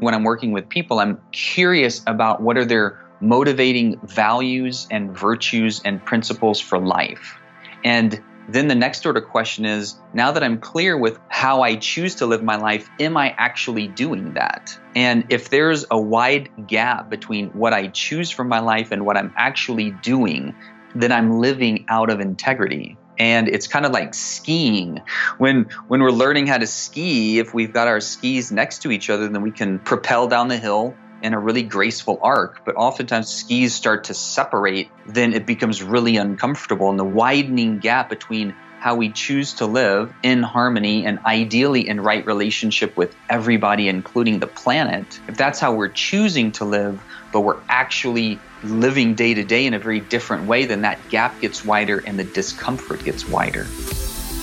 when I'm working with people, I'm curious about what are their motivating values and virtues and principles for life. And then the next order question is now that I'm clear with how I choose to live my life, am I actually doing that? And if there's a wide gap between what I choose for my life and what I'm actually doing, then I'm living out of integrity. And it's kind of like skiing. When when we're learning how to ski, if we've got our skis next to each other, then we can propel down the hill in a really graceful arc, but oftentimes skis start to separate, then it becomes really uncomfortable. And the widening gap between how we choose to live in harmony and ideally in right relationship with everybody, including the planet, if that's how we're choosing to live, but we're actually living day to day in a very different way, then that gap gets wider and the discomfort gets wider.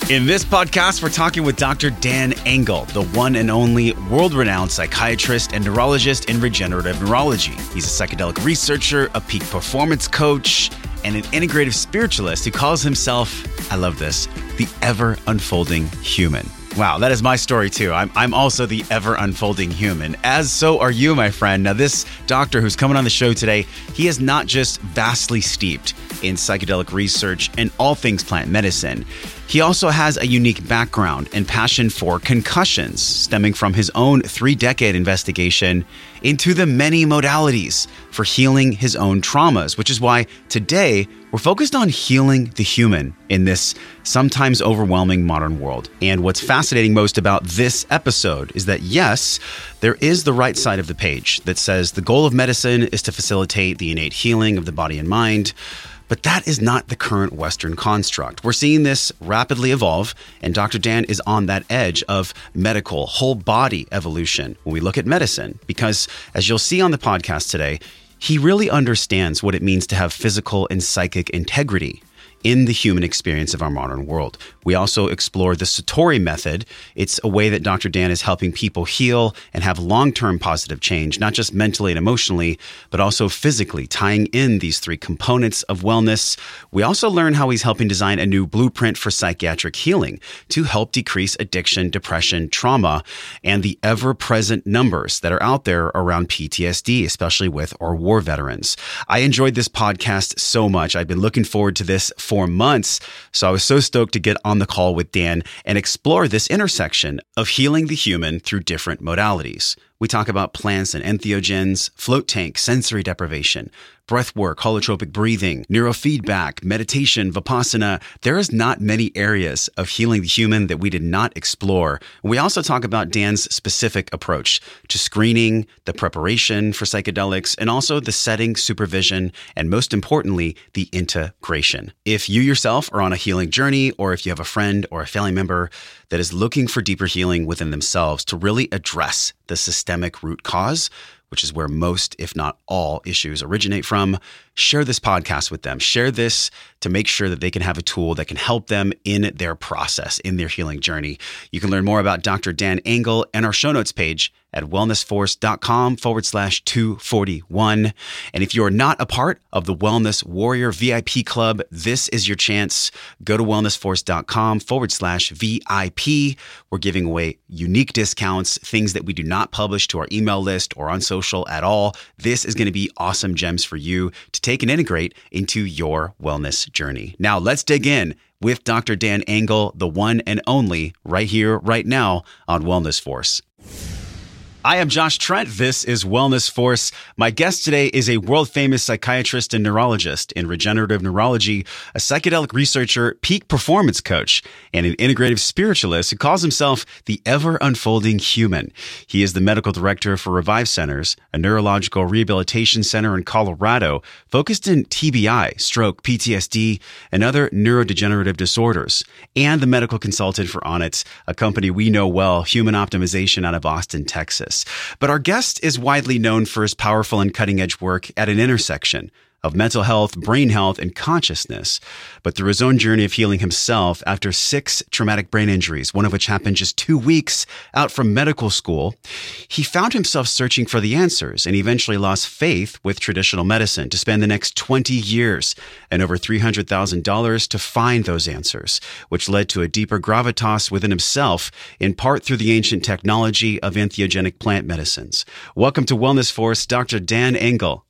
In this podcast, we're talking with Dr. Dan Engle, the one and only world renowned psychiatrist and neurologist in regenerative neurology. He's a psychedelic researcher, a peak performance coach, and an integrative spiritualist who calls himself, I love this, the ever unfolding human. Wow, that is my story too. I'm, I'm also the ever unfolding human, as so are you, my friend. Now, this doctor who's coming on the show today, he is not just vastly steeped in psychedelic research and all things plant medicine. He also has a unique background and passion for concussions, stemming from his own three decade investigation into the many modalities for healing his own traumas, which is why today we're focused on healing the human in this sometimes overwhelming modern world. And what's fascinating most about this episode is that, yes, there is the right side of the page that says the goal of medicine is to facilitate the innate healing of the body and mind. But that is not the current Western construct. We're seeing this rapidly evolve, and Dr. Dan is on that edge of medical, whole body evolution when we look at medicine. Because as you'll see on the podcast today, he really understands what it means to have physical and psychic integrity in the human experience of our modern world. We also explore the Satori method. It's a way that Dr. Dan is helping people heal and have long term positive change, not just mentally and emotionally, but also physically, tying in these three components of wellness. We also learn how he's helping design a new blueprint for psychiatric healing to help decrease addiction, depression, trauma, and the ever present numbers that are out there around PTSD, especially with our war veterans. I enjoyed this podcast so much. I've been looking forward to this for months. So I was so stoked to get on the call with Dan and explore this intersection of healing the human through different modalities. We talk about plants and entheogens, float tank, sensory deprivation, breath work, holotropic breathing, neurofeedback, meditation, vipassana. There is not many areas of healing the human that we did not explore. We also talk about Dan's specific approach to screening, the preparation for psychedelics, and also the setting, supervision, and most importantly, the integration. If you yourself are on a healing journey, or if you have a friend or a family member that is looking for deeper healing within themselves to really address the systemic root cause, which is where most, if not all, issues originate from. Share this podcast with them. Share this to make sure that they can have a tool that can help them in their process, in their healing journey. You can learn more about Dr. Dan Engle and our show notes page at wellnessforce.com forward slash 241. And if you're not a part of the Wellness Warrior VIP Club, this is your chance. Go to wellnessforce.com forward slash VIP. We're giving away unique discounts, things that we do not publish to our email list or on social at all. This is going to be awesome gems for you to take and integrate into your wellness journey. Now, let's dig in with Dr. Dan Engle, the one and only, right here, right now on Wellness Force. I am Josh Trent. This is Wellness Force. My guest today is a world famous psychiatrist and neurologist in regenerative neurology, a psychedelic researcher, peak performance coach, and an integrative spiritualist who calls himself the ever unfolding human. He is the medical director for Revive Centers, a neurological rehabilitation center in Colorado focused in TBI, stroke, PTSD, and other neurodegenerative disorders, and the medical consultant for Onnit, a company we know well, Human Optimization out of Austin, Texas. But our guest is widely known for his powerful and cutting edge work at an intersection of mental health, brain health, and consciousness. But through his own journey of healing himself after six traumatic brain injuries, one of which happened just two weeks out from medical school, he found himself searching for the answers and eventually lost faith with traditional medicine to spend the next 20 years and over $300,000 to find those answers, which led to a deeper gravitas within himself, in part through the ancient technology of entheogenic plant medicines. Welcome to Wellness Force, Dr. Dan Engle.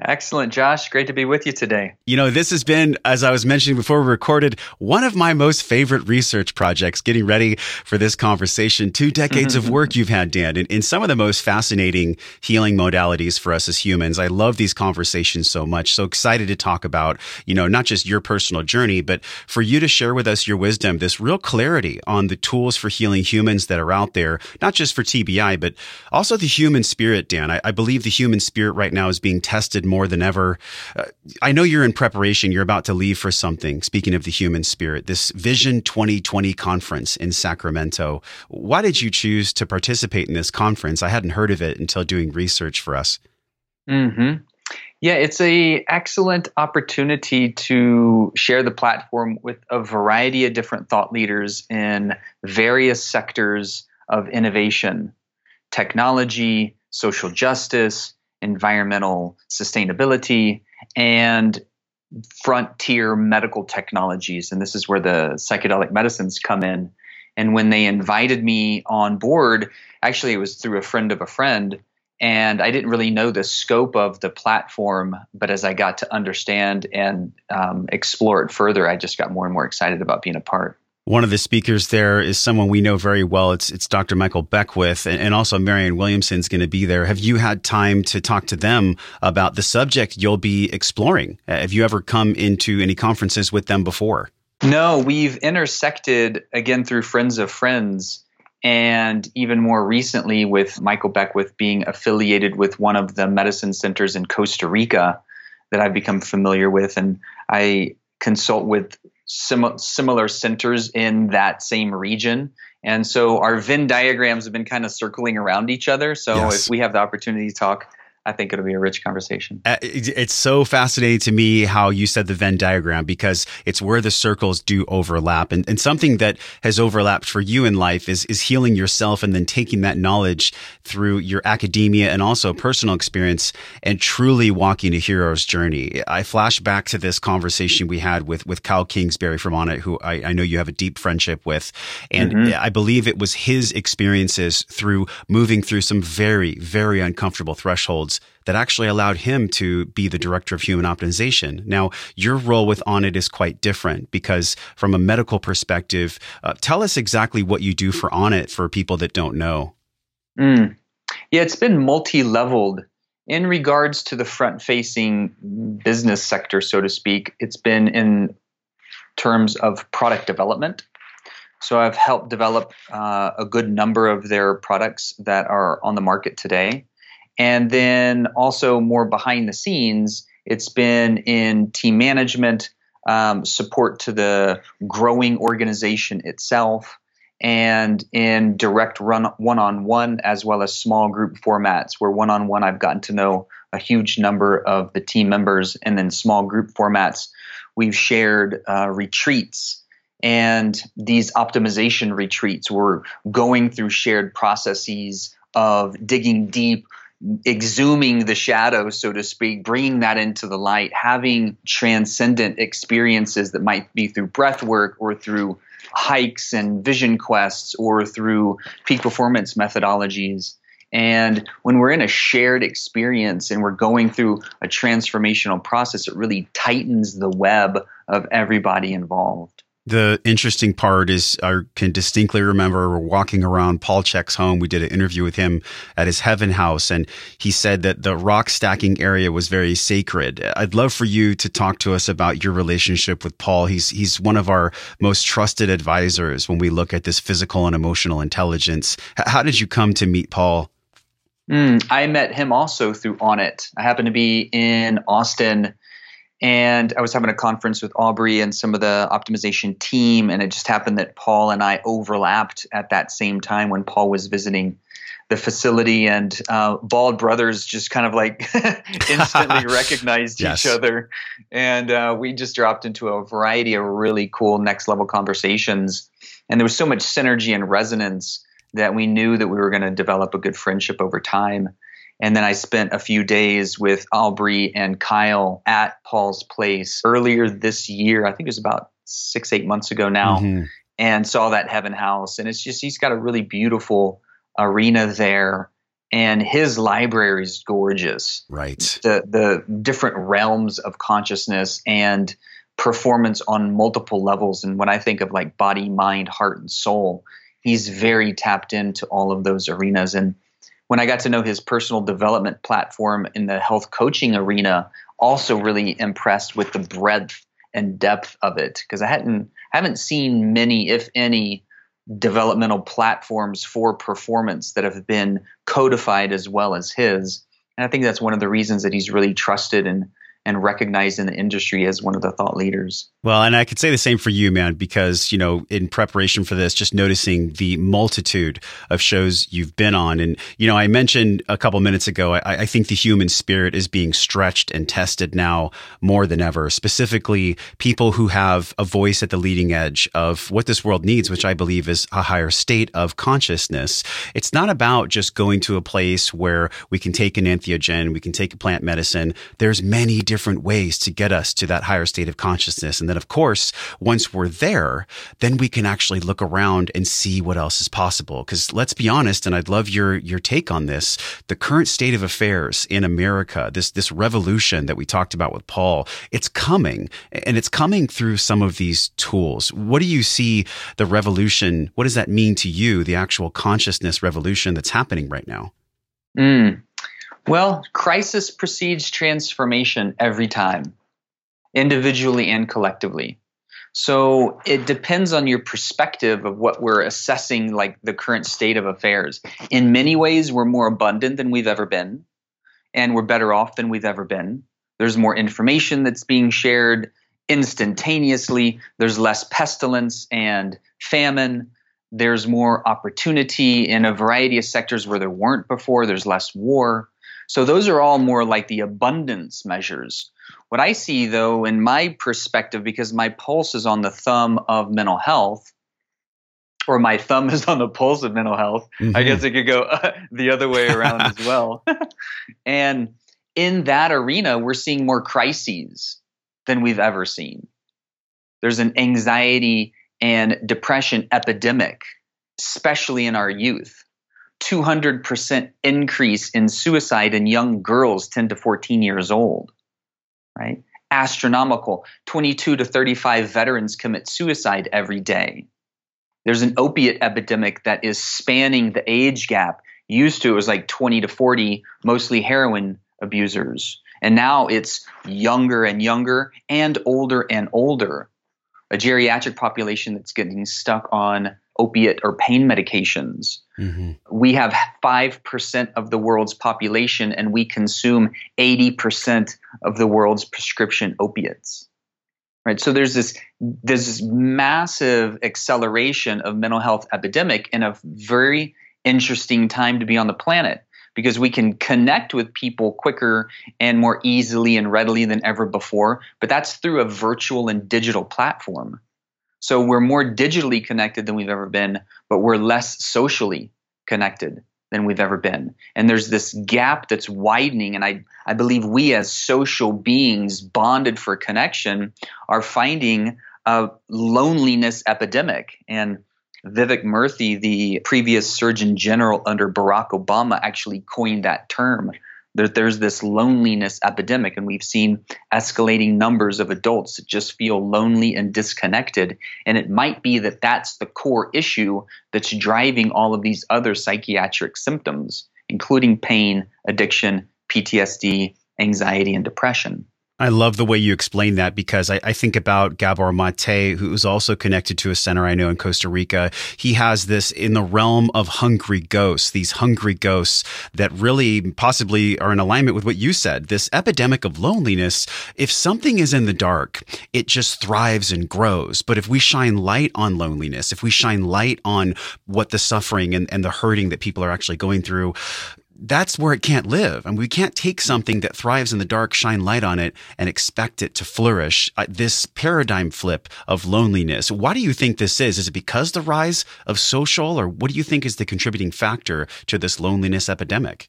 Excellent, Josh. Great to be with you today. You know, this has been, as I was mentioning before we recorded, one of my most favorite research projects getting ready for this conversation. Two decades of mm-hmm. work you've had, Dan, in, in some of the most fascinating healing modalities for us as humans. I love these conversations so much. So excited to talk about, you know, not just your personal journey, but for you to share with us your wisdom, this real clarity on the tools for healing humans that are out there, not just for TBI, but also the human spirit, Dan. I, I believe the human spirit right now is being tested more than ever. Uh, I know you're in preparation. You're about to leave for something. Speaking of the human spirit, this Vision 2020 conference in Sacramento. Why did you choose to participate in this conference? I hadn't heard of it until doing research for us. Hmm. Yeah, it's a excellent opportunity to share the platform with a variety of different thought leaders in various sectors of innovation, technology, social justice, environmental sustainability, and frontier medical technologies. And this is where the psychedelic medicines come in. And when they invited me on board, actually, it was through a friend of a friend. And I didn't really know the scope of the platform, but as I got to understand and um, explore it further, I just got more and more excited about being a part. One of the speakers there is someone we know very well. It's it's Dr. Michael Beckwith, and, and also Marianne Williamson's going to be there. Have you had time to talk to them about the subject you'll be exploring? Uh, have you ever come into any conferences with them before? No, we've intersected again through friends of friends, and even more recently with Michael Beckwith being affiliated with one of the medicine centers in Costa Rica that I've become familiar with, and I consult with sim- similar centers in that same region. And so our Venn diagrams have been kind of circling around each other. So yes. if we have the opportunity to talk I think it'll be a rich conversation. Uh, it's so fascinating to me how you said the Venn diagram because it's where the circles do overlap. And, and something that has overlapped for you in life is, is healing yourself and then taking that knowledge through your academia and also personal experience and truly walking a hero's journey. I flash back to this conversation we had with, with Kyle Kingsbury from Onnit, who I, I know you have a deep friendship with. And mm-hmm. I believe it was his experiences through moving through some very, very uncomfortable thresholds that actually allowed him to be the director of human optimization. Now, your role with Onnit is quite different because from a medical perspective, uh, tell us exactly what you do for Onnit for people that don't know. Mm. Yeah, it's been multi-leveled in regards to the front-facing business sector, so to speak. It's been in terms of product development. So I've helped develop uh, a good number of their products that are on the market today. And then also more behind the scenes, it's been in team management, um, support to the growing organization itself, and in direct run one on one as well as small group formats where one on one I've gotten to know a huge number of the team members, and then small group formats we've shared uh, retreats. And these optimization retreats, we're going through shared processes of digging deep exhuming the shadow, so to speak, bringing that into the light, having transcendent experiences that might be through breath work or through hikes and vision quests or through peak performance methodologies. And when we're in a shared experience and we're going through a transformational process, it really tightens the web of everybody involved. The interesting part is I can distinctly remember walking around Paul Chek's home. We did an interview with him at his heaven house, and he said that the rock stacking area was very sacred. I'd love for you to talk to us about your relationship with Paul. He's he's one of our most trusted advisors when we look at this physical and emotional intelligence. How did you come to meet Paul? Mm, I met him also through Onnit. I happened to be in Austin and I was having a conference with Aubrey and some of the optimization team, and it just happened that Paul and I overlapped at that same time when Paul was visiting the facility, and uh, Bald Brothers just kind of like instantly recognized yes. each other, and uh, we just dropped into a variety of really cool next level conversations, and there was so much synergy and resonance that we knew that we were going to develop a good friendship over time. And then I spent a few days with Aubrey and Kyle at Paul's place earlier this year. I think it was about six, eight months ago now, mm-hmm. and saw that Heaven House. And it's just, he's got a really beautiful arena there. And his library is gorgeous. Right. The the different realms of consciousness and performance on multiple levels. And when I think of like body, mind, heart, and soul, he's very tapped into all of those arenas. And when I got to know his personal development platform in the health coaching arena, also really impressed with the breadth and depth of it because I hadn't haven't seen many, if any, developmental platforms for performance that have been codified as well as his. And I think that's one of the reasons that he's really trusted and and recognized in the industry as one of the thought leaders. Well, and I could say the same for you, man, because, you know, in preparation for this, just noticing the multitude of shows you've been on. And, you know, I mentioned a couple minutes ago, I, I think the human spirit is being stretched and tested now more than ever, specifically people who have a voice at the leading edge of what this world needs, which I believe is a higher state of consciousness. It's not about just going to a place where we can take an entheogen, we can take a plant medicine. There's many different different ways to get us to that higher state of consciousness. And then, of course, once we're there, then we can actually look around and see what else is possible. Because let's be honest, and I'd love your your take on this. The current state of affairs in America, this this revolution that we talked about with Paul, it's coming, and it's coming through some of these tools. What do you see the revolution? What does that mean to you? The actual consciousness revolution that's happening right now. Mm. Well, crisis precedes transformation every time, individually and collectively. So it depends on your perspective of what we're assessing, like the current state of affairs. In many ways, we're more abundant than we've ever been, and we're better off than we've ever been. There's more information that's being shared instantaneously, there's less pestilence and famine. There's more opportunity in a variety of sectors where there weren't before. There's less war. So those are all more like the abundance measures. What I see, though, in my perspective, because my pulse is on the thumb of mental health, or my thumb is on the pulse of mental health, mm-hmm. I guess it could go uh, the other way around as well. and in that arena, we're seeing more crises than we've ever seen. There's an anxiety and depression epidemic, especially in our youth. 200% increase in suicide in young girls 10 to 14 years old, right? Astronomical. 22 to 35 veterans commit suicide every day. There's an opiate epidemic that is spanning the age gap. Used to, it was like 20 to 40, mostly heroin abusers. And now it's younger and younger and older and older. A geriatric population that's getting stuck on opiate or pain medications. Mm-hmm. We have 5% of the world's population and we consume 80% of the world's prescription opiates. Right? So there's this there's this massive acceleration of mental health epidemic in a very interesting time to be on the planet because we can connect with people quicker and more easily and readily than ever before, but that's through a virtual and digital platform. So we're more digitally connected than we've ever been, but we're less socially connected than we've ever been. And there's this gap that's widening. And I, I believe we as social beings bonded for connection are finding a loneliness epidemic. And Vivek Murthy, the previous Surgeon General under Barack Obama, actually coined that term there, there's this loneliness epidemic, and we've seen escalating numbers of adults that just feel lonely and disconnected. And it might be that that's the core issue that's driving all of these other psychiatric symptoms, including pain, addiction, PTSD, anxiety, and depression. I love the way you explain that because I, I, think about Gabor Mate, who's also connected to a center I know in Costa Rica. He has this in the realm of hungry ghosts, these hungry ghosts that really possibly are in alignment with what you said. This epidemic of loneliness, if something is in the dark, it just thrives and grows. But if we shine light on loneliness, if we shine light on what the suffering and, and the hurting that people are actually going through, that's where it can't live. And we can't take something that thrives in the dark, shine light on it, and expect it to flourish. Uh, this paradigm flip of loneliness. Why do you think this is? Is it because the rise of social, or what do you think is the contributing factor to this loneliness epidemic?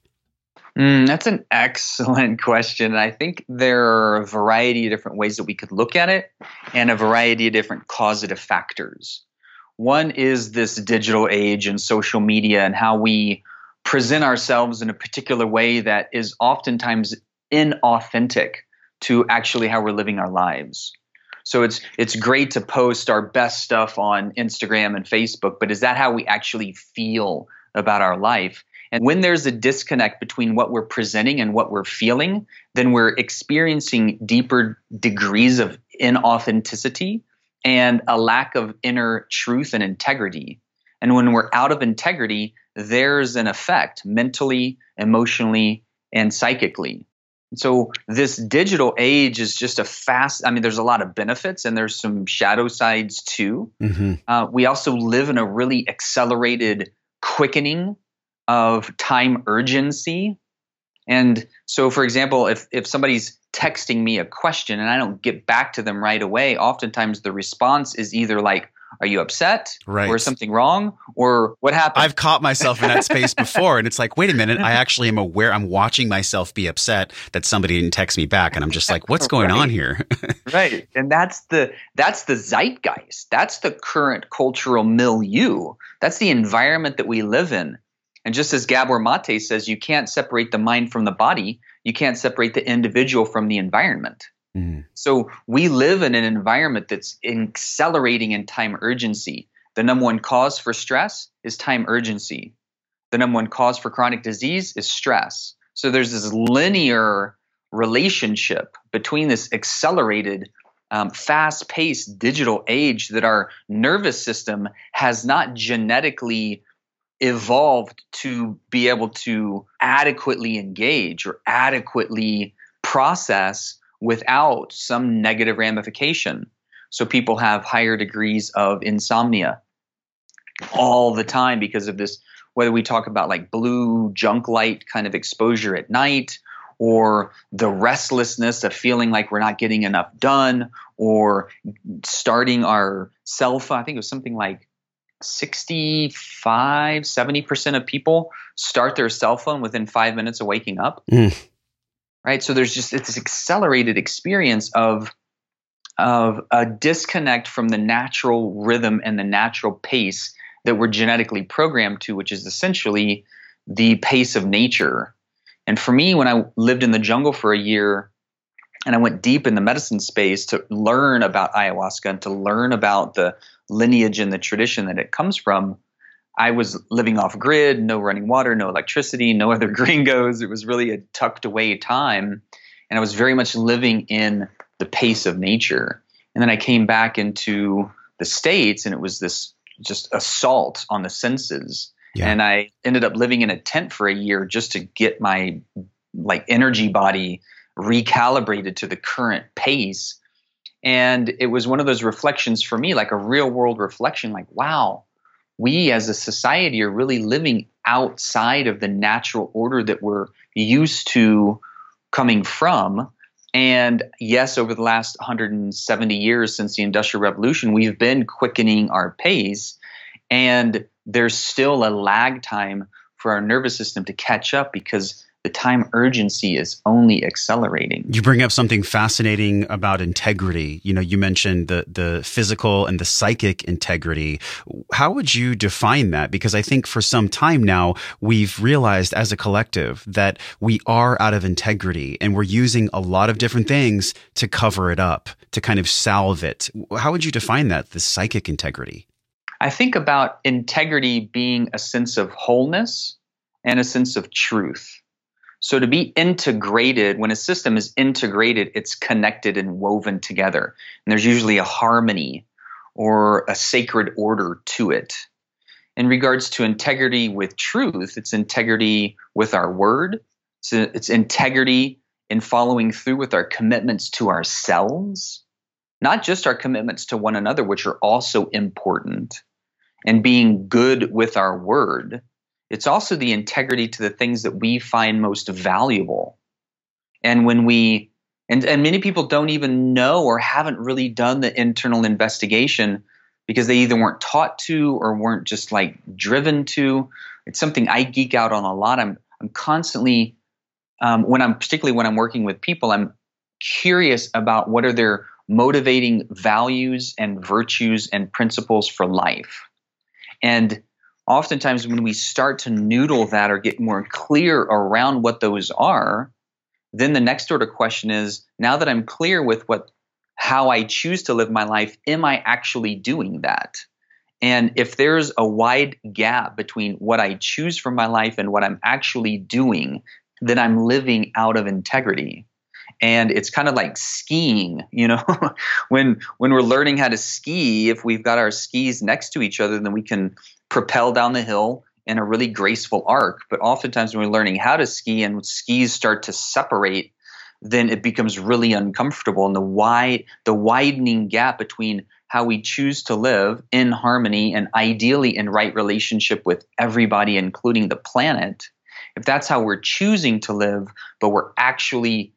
Mm, that's an excellent question. I think there are a variety of different ways that we could look at it and a variety of different causative factors. One is this digital age and social media and how we present ourselves in a particular way that is oftentimes inauthentic to actually how we're living our lives. So it's it's great to post our best stuff on Instagram and Facebook, but is that how we actually feel about our life? And when there's a disconnect between what we're presenting and what we're feeling, then we're experiencing deeper degrees of inauthenticity and a lack of inner truth and integrity. And when we're out of integrity, there's an effect mentally, emotionally, and psychically. So this digital age is just a fast. I mean, there's a lot of benefits and there's some shadow sides too. Mm-hmm. Uh, we also live in a really accelerated quickening of time urgency. And so, for example, if if somebody's texting me a question and I don't get back to them right away, oftentimes the response is either like, are you upset? Right. Or is something wrong? Or what happened? I've caught myself in that space before. And it's like, wait a minute. I actually am aware. I'm watching myself be upset that somebody didn't text me back. And I'm just like, what's going right. on here? right. And that's the, that's the zeitgeist. That's the current cultural milieu. That's the environment that we live in. And just as Gabor Mate says, you can't separate the mind from the body. You can't separate the individual from the environment. Mm. So we live in an environment that's accelerating in time urgency. The number one cause for stress is time urgency. The number one cause for chronic disease is stress. So there's this linear relationship between this accelerated, um, fast paced digital age that our nervous system has not genetically evolved to be able to adequately engage or adequately process without some negative ramification. So people have higher degrees of insomnia all the time because of this, whether we talk about like blue junk light kind of exposure at night or the restlessness of feeling like we're not getting enough done or starting our cell phone. I think it was something like 65, 70% of people start their cell phone within five minutes of waking up. Mm right? So there's just it's this accelerated experience of of a disconnect from the natural rhythm and the natural pace that we're genetically programmed to, which is essentially the pace of nature. And for me, when I lived in the jungle for a year and I went deep in the medicine space to learn about ayahuasca and to learn about the lineage and the tradition that it comes from, I was living off grid, no running water, no electricity, no other gringos. It was really a tucked away time. And I was very much living in the pace of nature. And then I came back into the States and it was this just assault on the senses. Yeah. And I ended up living in a tent for a year just to get my like energy body recalibrated to the current pace. And it was one of those reflections for me, like a real world reflection, like, wow, we as a society are really living outside of the natural order that we're used to coming from. And yes, over the last 170 years since the Industrial Revolution, we've been quickening our pace. And there's still a lag time for our nervous system to catch up because the time urgency is only accelerating. You bring up something fascinating about integrity. You know, you mentioned the the physical and the psychic integrity. How would you define that? Because I think for some time now we've realized as a collective that we are out of integrity and we're using a lot of different things to cover it up, to kind of salve it. How would you define that, the psychic integrity? I think about integrity being a sense of wholeness and a sense of truth. So to be integrated, when a system is integrated, it's connected and woven together. And there's usually a harmony or a sacred order to it. In regards to integrity with truth, it's integrity with our word, it's integrity in following through with our commitments to ourselves, not just our commitments to one another, which are also important, and being good with our word it's also the integrity to the things that we find most valuable. And when we, and, and many people don't even know or haven't really done the internal investigation because they either weren't taught to or weren't just like driven to. It's something I geek out on a lot. I'm, I'm constantly, um, when I'm particularly when I'm working with people, I'm curious about what are their motivating values and virtues and principles for life. And oftentimes when we start to noodle that or get more clear around what those are, then the next order question is now that I'm clear with what how I choose to live my life, am I actually doing that? And if there's a wide gap between what I choose for my life and what I'm actually doing, then I'm living out of integrity. And it's kind of like skiing, you know, when when we're learning how to ski, if we've got our skis next to each other, then we can propel down the hill in a really graceful arc. But oftentimes, when we're learning how to ski and skis start to separate, then it becomes really uncomfortable. And the wide, the widening gap between how we choose to live in harmony and ideally in right relationship with everybody, including the planet, if that's how we're choosing to live, but we're actually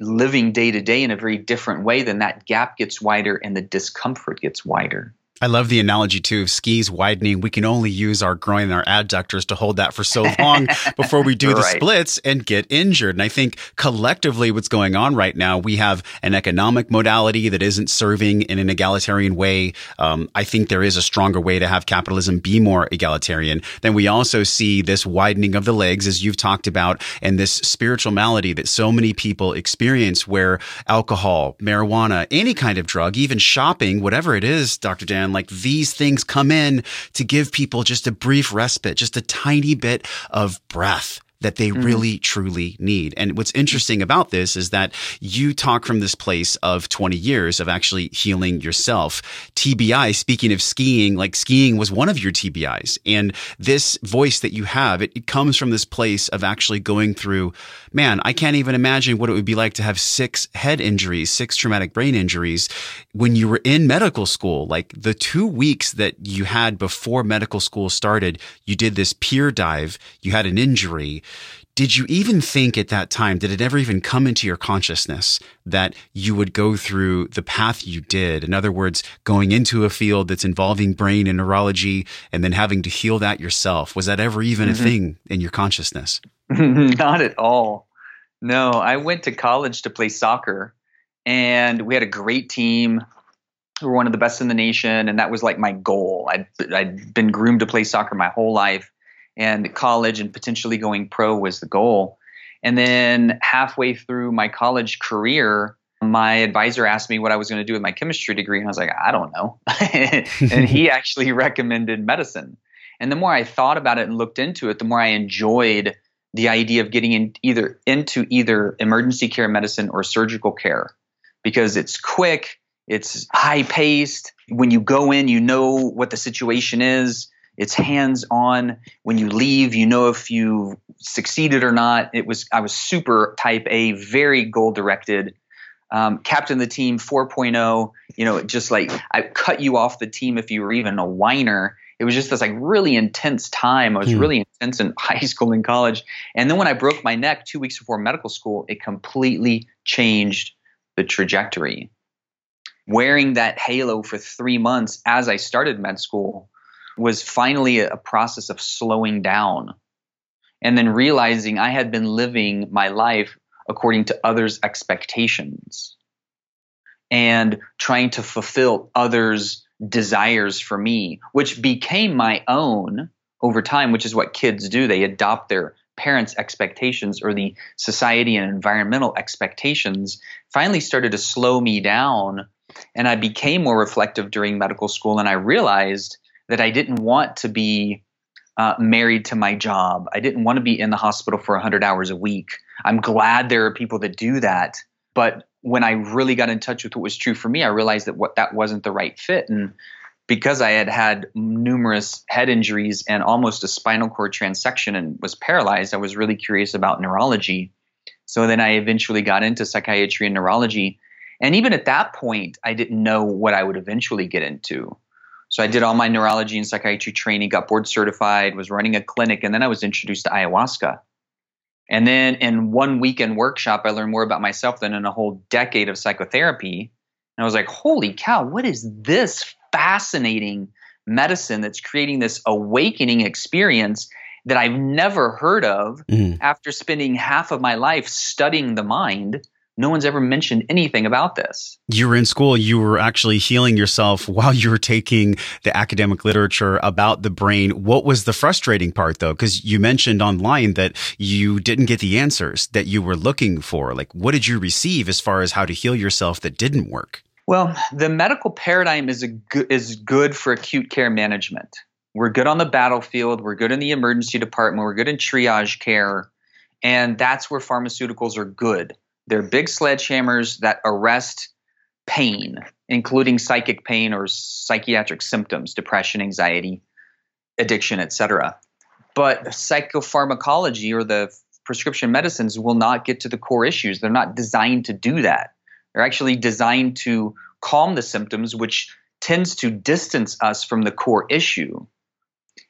living day to day in a very different way, then that gap gets wider and the discomfort gets wider. I love the analogy too of skis widening. We can only use our groin and our adductors to hold that for so long before we do the right. splits and get injured. And I think collectively what's going on right now, we have an economic modality that isn't serving in an egalitarian way. Um, I think there is a stronger way to have capitalism be more egalitarian. Then we also see this widening of the legs, as you've talked about, and this spiritual malady that so many people experience where alcohol, marijuana, any kind of drug, even shopping, whatever it is, Dr. Dan, like these things come in to give people just a brief respite, just a tiny bit of breath that they mm. really truly need. And what's interesting about this is that you talk from this place of 20 years of actually healing yourself. TBI, speaking of skiing, like skiing was one of your TBIs. And this voice that you have, it, it comes from this place of actually going through, man, I can't even imagine what it would be like to have six head injuries, six traumatic brain injuries when you were in medical school. Like the two weeks that you had before medical school started, you did this pier dive, you had an injury did you even think at that time, did it ever even come into your consciousness that you would go through the path you did? In other words, going into a field that's involving brain and neurology and then having to heal that yourself. Was that ever even mm-hmm. a thing in your consciousness? Not at all. No, I went to college to play soccer and we had a great team. We were one of the best in the nation. And that was like my goal. I'd, I'd been groomed to play soccer my whole life and college and potentially going pro was the goal. And then halfway through my college career, my advisor asked me what I was going to do with my chemistry degree, and I was like, I don't know. and he actually recommended medicine. And the more I thought about it and looked into it, the more I enjoyed the idea of getting in either into either emergency care medicine or surgical care because it's quick, it's high paced. When you go in, you know what the situation is. It's hands on. When you leave, you know if you succeeded or not. It was I was super type A, very goal directed. Um, captain the team 4.0. You know, just like I cut you off the team if you were even a whiner. It was just this like really intense time. I was hmm. really intense in high school and college. And then when I broke my neck two weeks before medical school, it completely changed the trajectory. Wearing that halo for three months as I started med school was finally a process of slowing down and then realizing I had been living my life according to others' expectations and trying to fulfill others' desires for me, which became my own over time, which is what kids do. They adopt their parents' expectations or the society and environmental expectations, finally started to slow me down. And I became more reflective during medical school, and I realized that I didn't want to be uh, married to my job. I didn't want to be in the hospital for 100 hours a week. I'm glad there are people that do that. But when I really got in touch with what was true for me, I realized that what that wasn't the right fit. And because I had had numerous head injuries and almost a spinal cord transection and was paralyzed, I was really curious about neurology. So then I eventually got into psychiatry and neurology. And even at that point, I didn't know what I would eventually get into. So I did all my neurology and psychiatry training, got board certified, was running a clinic, and then I was introduced to ayahuasca. And then in one weekend workshop, I learned more about myself than in a whole decade of psychotherapy. And I was like, holy cow, what is this fascinating medicine that's creating this awakening experience that I've never heard of mm. after spending half of my life studying the mind? No one's ever mentioned anything about this. You were in school, you were actually healing yourself while you were taking the academic literature about the brain. What was the frustrating part though? Because you mentioned online that you didn't get the answers that you were looking for. Like, what did you receive as far as how to heal yourself that didn't work? Well, the medical paradigm is, a go- is good for acute care management. We're good on the battlefield, we're good in the emergency department, we're good in triage care, and that's where pharmaceuticals are good they're big sledgehammers that arrest pain, including psychic pain or psychiatric symptoms, depression, anxiety, addiction, etc. But psychopharmacology or the prescription medicines will not get to the core issues. They're not designed to do that. They're actually designed to calm the symptoms, which tends to distance us from the core issue.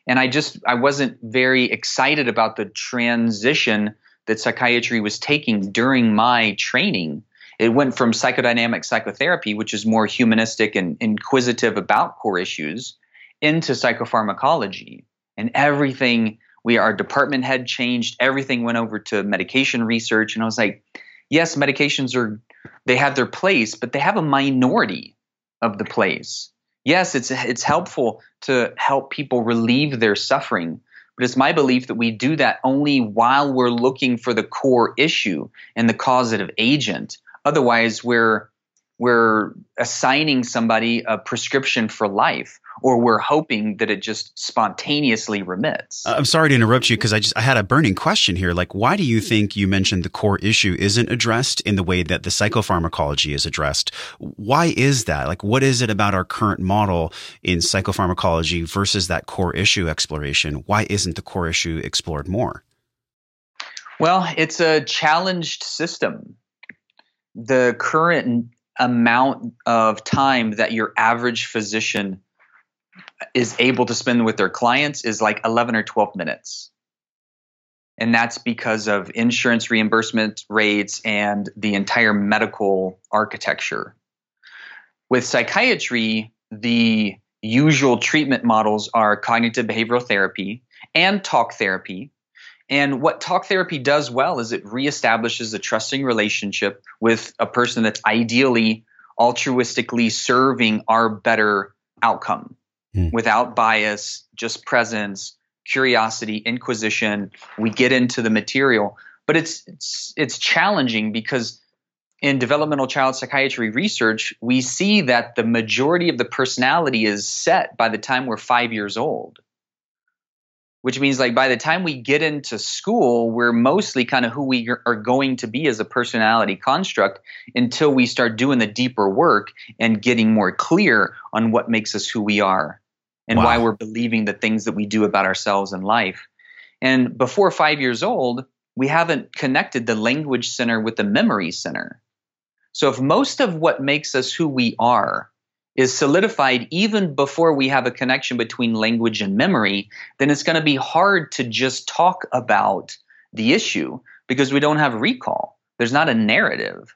And I just I wasn't very excited about the transition that psychiatry was taking during my training. It went from psychodynamic psychotherapy, which is more humanistic and inquisitive about core issues, into psychopharmacology. And everything, we our department head changed, everything went over to medication research. And I was like, yes, medications are they have their place, but they have a minority of the place. Yes, it's it's helpful to help people relieve their suffering, but it's my belief that we do that only while we're looking for the core issue and the causative agent. Otherwise, we're we're assigning somebody a prescription for life or we're hoping that it just spontaneously remits. Uh, I'm sorry to interrupt you because I just I had a burning question here. Like, why do you think you mentioned the core issue isn't addressed in the way that the psychopharmacology is addressed? Why is that? Like, what is it about our current model in psychopharmacology versus that core issue exploration? Why isn't the core issue explored more? Well, it's a challenged system. The current amount of time that your average physician is able to spend with their clients is like 11 or 12 minutes. And that's because of insurance reimbursement rates and the entire medical architecture. With psychiatry, the usual treatment models are cognitive behavioral therapy and talk therapy, and what talk therapy does well is it reestablishes a trusting relationship with a person that's ideally altruistically serving our better outcome mm. without bias, just presence, curiosity, inquisition. We get into the material, but it's it's, it's challenging because in developmental child psychiatry research, we see that the majority of the personality is set by the time we're 5 years old which means like by the time we get into school we're mostly kind of who we are going to be as a personality construct until we start doing the deeper work and getting more clear on what makes us who we are and wow. why we're believing the things that we do about ourselves in life and before 5 years old we haven't connected the language center with the memory center so if most of what makes us who we are is solidified even before we have a connection between language and memory, then it's going to be hard to just talk about the issue because we don't have recall. There's not a narrative.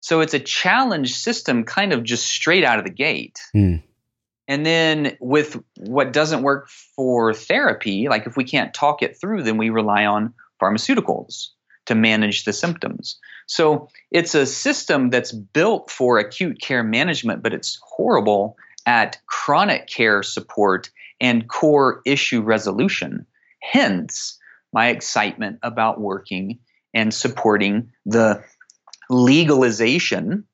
So it's a challenge system kind of just straight out of the gate. Mm. And then with what doesn't work for therapy, like if we can't talk it through, then we rely on pharmaceuticals to manage the symptoms. So it's a system that's built for acute care management, but it's horrible at chronic care support and core issue resolution. Hence, my excitement about working and supporting the legalization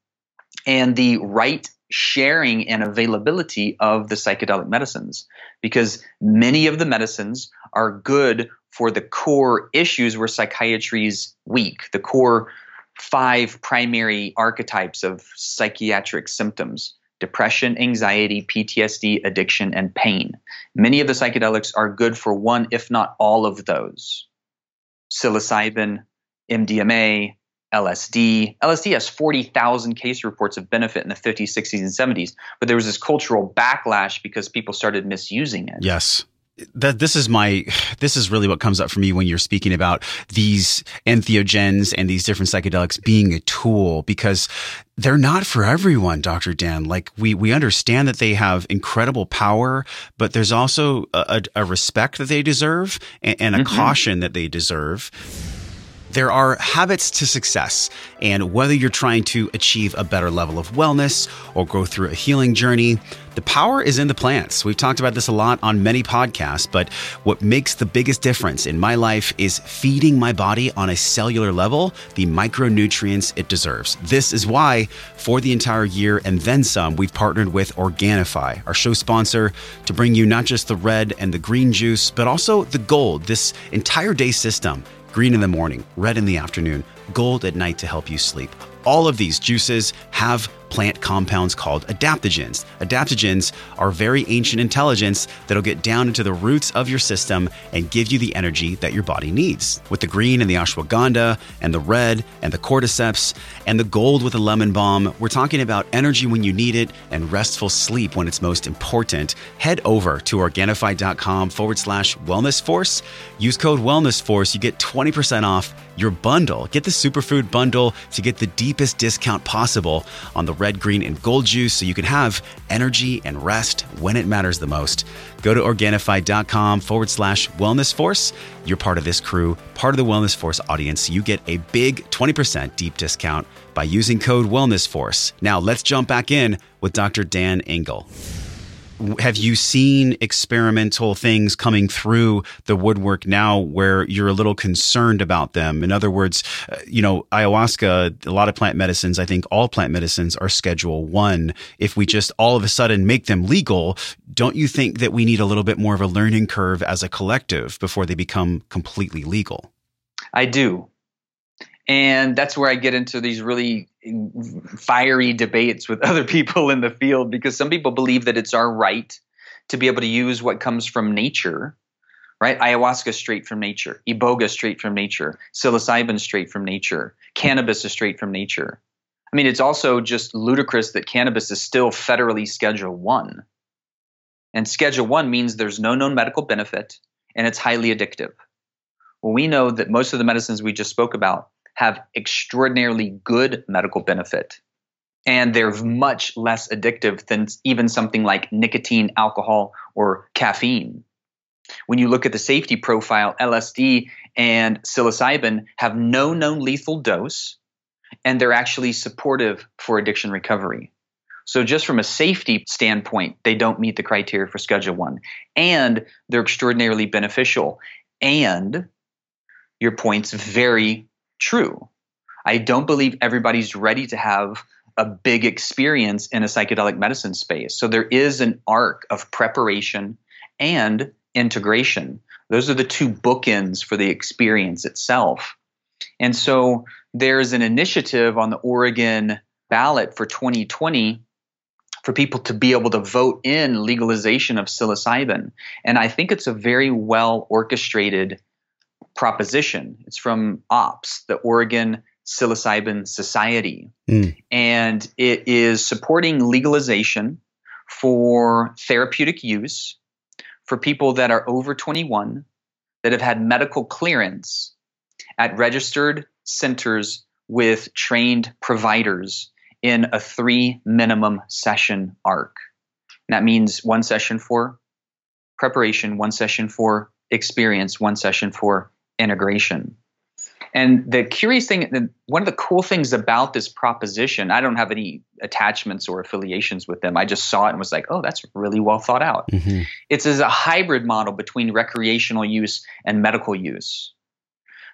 and the right sharing and availability of the psychedelic medicines because many of the medicines are good for the core issues where psychiatry's weak, the core five primary archetypes of psychiatric symptoms depression, anxiety, PTSD, addiction, and pain. Many of the psychedelics are good for one, if not all of those. Psilocybin, MDMA, LSD. LSD has 40,000 case reports of benefit in the 50s, 60s, and 70s, but there was this cultural backlash because people started misusing it. Yes that this is my this is really what comes up for me when you're speaking about these entheogens and these different psychedelics being a tool because they're not for everyone dr dan like we we understand that they have incredible power but there's also a, a respect that they deserve and, and a mm-hmm. caution that they deserve there are habits to success, and whether you're trying to achieve a better level of wellness or go through a healing journey, the power is in the plants. We've talked about this a lot on many podcasts, but what makes the biggest difference in my life is feeding my body on a cellular level the micronutrients it deserves. This is why, for the entire year and then some, we've partnered with Organifi, our show sponsor, to bring you not just the red and the green juice, but also the gold, this entire day system green in the morning, red in the afternoon, gold at night to help you sleep. All of these juices have plant compounds called adaptogens. Adaptogens are very ancient intelligence that'll get down into the roots of your system and give you the energy that your body needs. With the green and the ashwagandha, and the red and the cordyceps, and the gold with the lemon balm, we're talking about energy when you need it and restful sleep when it's most important. Head over to Organifi.com forward slash wellness force. Use code wellness force. You get 20% off your bundle. Get the superfood bundle to get the deepest discount possible on the red, green, and gold juice so you can have energy and rest when it matters the most. Go to Organifi.com forward slash wellness force. You're part of this crew, part of the Wellness Force audience. You get a big 20% deep discount by using code Wellness Force. Now let's jump back in with Dr. Dan Engle have you seen experimental things coming through the woodwork now where you're a little concerned about them? In other words, uh, you know, ayahuasca, a lot of plant medicines, I think all plant medicines are schedule one. If we just all of a sudden make them legal, don't you think that we need a little bit more of a learning curve as a collective before they become completely legal? I do. And that's where I get into these really fiery debates with other people in the field because some people believe that it's our right to be able to use what comes from nature, right? Ayahuasca straight from nature, iboga straight from nature, psilocybin straight from nature, cannabis is straight from nature. I mean, it's also just ludicrous that cannabis is still federally Schedule One, and Schedule One means there's no known medical benefit and it's highly addictive. Well, we know that most of the medicines we just spoke about have extraordinarily good medical benefit. And they're much less addictive than even something like nicotine, alcohol, or caffeine. When you look at the safety profile, LSD and psilocybin have no known lethal dose, and they're actually supportive for addiction recovery. So, just from a safety standpoint, they don't meet the criteria for Schedule 1. And they're extraordinarily beneficial. And your point's very true. I don't believe everybody's ready to have a big experience in a psychedelic medicine space. So there is an arc of preparation and integration. Those are the two bookends for the experience itself. And so there's an initiative on the Oregon ballot for 2020 for people to be able to vote in legalization of psilocybin. And I think it's a very well orchestrated proposition. It's from OPS, the Oregon Psilocybin Society. Mm. And it is supporting legalization for therapeutic use for people that are over 21 that have had medical clearance at registered centers with trained providers in a three minimum session arc. And that means one session for preparation, one session for experience, one session for integration. And the curious thing, one of the cool things about this proposition, I don't have any attachments or affiliations with them. I just saw it and was like, oh, that's really well thought out. Mm-hmm. It's as a hybrid model between recreational use and medical use.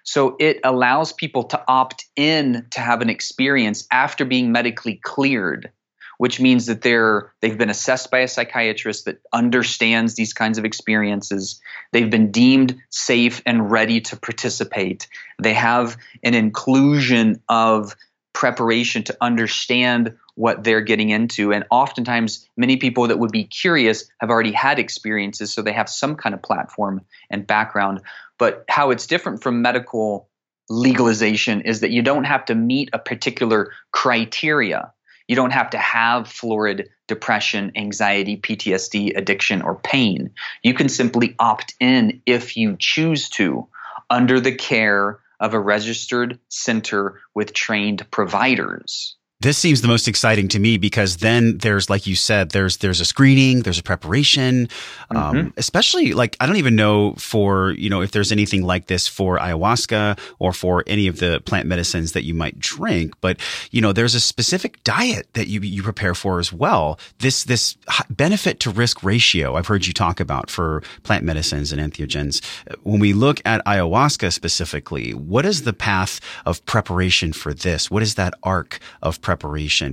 So it allows people to opt in to have an experience after being medically cleared which means that they're they've been assessed by a psychiatrist that understands these kinds of experiences. They've been deemed safe and ready to participate. They have an inclusion of preparation to understand what they're getting into. And oftentimes, many people that would be curious have already had experiences, so they have some kind of platform and background. But how it's different from medical legalization is that you don't have to meet a particular criteria. You don't have to have florid depression, anxiety, PTSD, addiction, or pain. You can simply opt in if you choose to under the care of a registered center with trained providers. This seems the most exciting to me because then there's, like you said, there's there's a screening, there's a preparation, um, mm-hmm. especially like I don't even know for you know if there's anything like this for ayahuasca or for any of the plant medicines that you might drink, but you know there's a specific diet that you you prepare for as well. This this benefit to risk ratio I've heard you talk about for plant medicines and entheogens. When we look at ayahuasca specifically, what is the path of preparation for this? What is that arc of preparation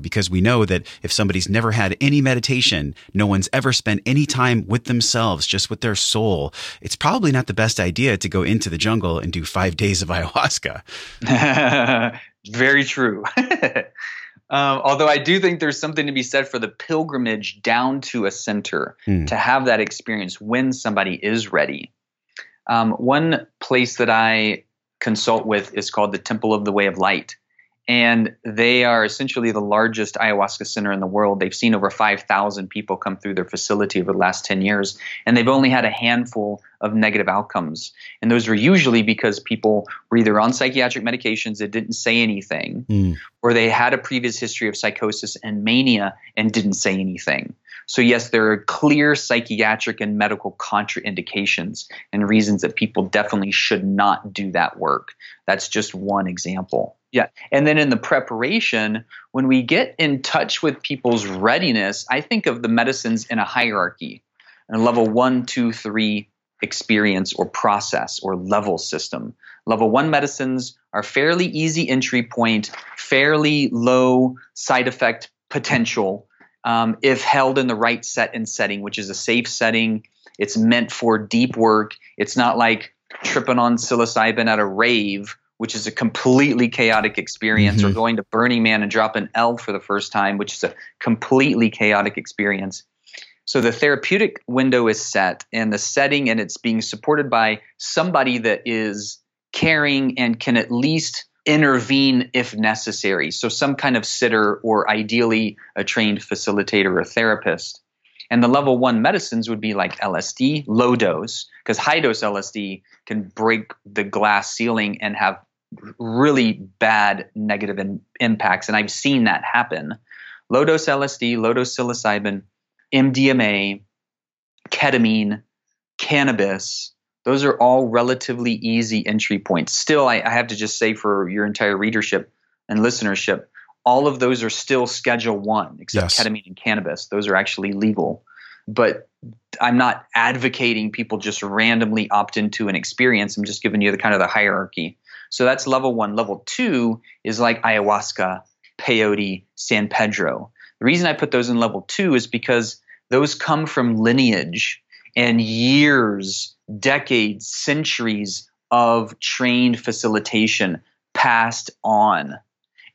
because we know that if somebody's never had any meditation, no one's ever spent any time with themselves, just with their soul, it's probably not the best idea to go into the jungle and do five days of ayahuasca. Very true. Um, although I do think there's something to be said for the pilgrimage down to a center mm. to have that experience when somebody is ready. Um, one place that I consult with is called the Temple of the Way of Light and they are essentially the largest ayahuasca center in the world. They've seen over 5,000 people come through their facility over the last 10 years, and they've only had a handful of negative outcomes. And those were usually because people were either on psychiatric medications that didn't say anything, mm. or they had a previous history of psychosis and mania and didn't say anything. So, yes, there are clear psychiatric and medical contraindications and reasons that people definitely should not do that work. That's just one example. Yeah. And then in the preparation, when we get in touch with people's readiness, I think of the medicines in a hierarchy, a level one, two, three experience or process or level system. Level one medicines are fairly easy entry point, fairly low side effect potential um, if held in the right set and setting, which is a safe setting. It's meant for deep work. It's not like tripping on psilocybin at a rave which is a completely chaotic experience, mm-hmm. or going to Burning Man and drop an L for the first time, which is a completely chaotic experience. So the therapeutic window is set and the setting, and it's being supported by somebody that is caring and can at least intervene if necessary. So some kind of sitter or ideally a trained facilitator or therapist. And the level one medicines would be like LSD, low dose, because high dose LSD can break the glass ceiling and have really bad negative in, impacts. And I've seen that happen. Low dose LSD, low dose psilocybin, MDMA, ketamine, cannabis, those are all relatively easy entry points. Still, I, I have to just say for your entire readership and listenership, all of those are still Schedule One, except yes. ketamine and cannabis. Those are actually legal. But I'm not advocating people just randomly opt into an experience. I'm just giving you the kind of the hierarchy. So that's level one. Level two is like ayahuasca, peyote, San Pedro. The reason I put those in level two is because those come from lineage and years, decades, centuries of trained facilitation passed on,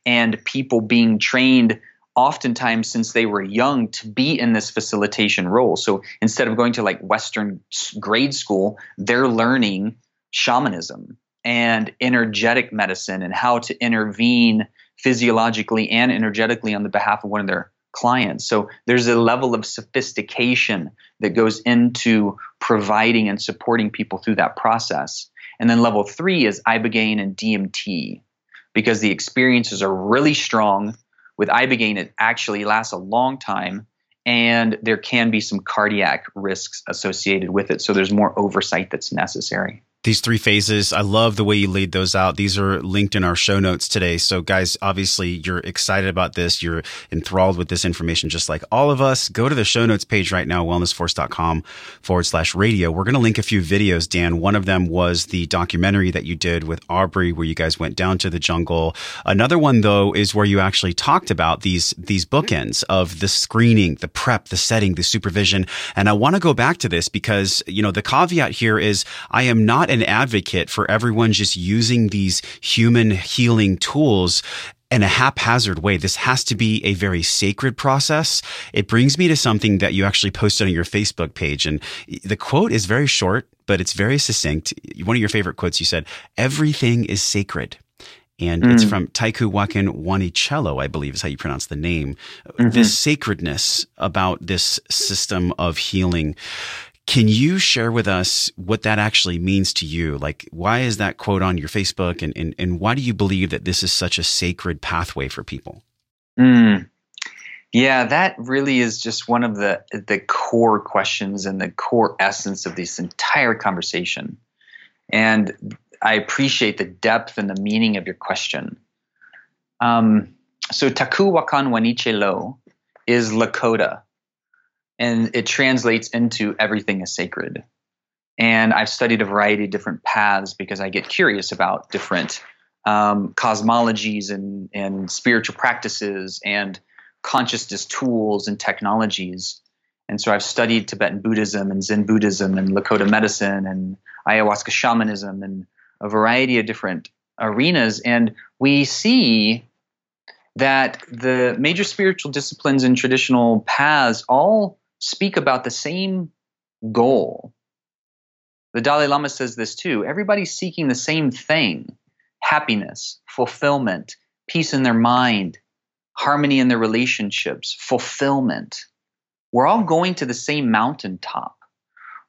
and people being trained oftentimes since they were young to be in this facilitation role. So instead of going to like Western grade school, they're learning shamanism and energetic medicine and how to intervene physiologically and energetically on the behalf of one of their clients. So there's a level of sophistication that goes into providing and supporting people through that process. And then level three is Ibogaine and DMT because the experiences are really strong. With Ibogaine, it actually lasts a long time and there can be some cardiac risks associated with it. So there's more oversight that's necessary. These three phases. I love the way you laid those out. These are linked in our show notes today. So, guys, obviously, you're excited about this. You're enthralled with this information, just like all of us. Go to the show notes page right now, wellnessforce.com forward slash radio. We're going to link a few videos, Dan. One of them was the documentary that you did with Aubrey, where you guys went down to the jungle. Another one, though, is where you actually talked about these, these bookends of the screening, the prep, the setting, the supervision. And I want to go back to this because, you know, the caveat here is I am not an advocate for everyone just using these human healing tools in a haphazard way. This has to be a very sacred process. It brings me to something that you actually posted on your Facebook page. And the quote is very short, but it's very succinct. One of your favorite quotes, you said, everything is sacred. And mm. it's from Taiku Wakin Wanicello, I believe is how you pronounce the name. Mm-hmm. This sacredness about this system of healing. Can you share with us what that actually means to you? Like, why is that quote on your Facebook? And, and, and why do you believe that this is such a sacred pathway for people? Mm. Yeah, that really is just one of the the core questions and the core essence of this entire conversation. And I appreciate the depth and the meaning of your question. Um, so Taku Wakan Waniche Lo is Lakota, and it translates into everything is sacred. And I've studied a variety of different paths because I get curious about different um, cosmologies and, and spiritual practices and consciousness tools and technologies. And so I've studied Tibetan Buddhism and Zen Buddhism and Lakota medicine and ayahuasca shamanism and a variety of different arenas. And we see that the major spiritual disciplines and traditional paths all speak about the same goal. The Dalai Lama says this too. Everybody's seeking the same thing happiness, fulfillment, peace in their mind, harmony in their relationships, fulfillment. We're all going to the same mountaintop.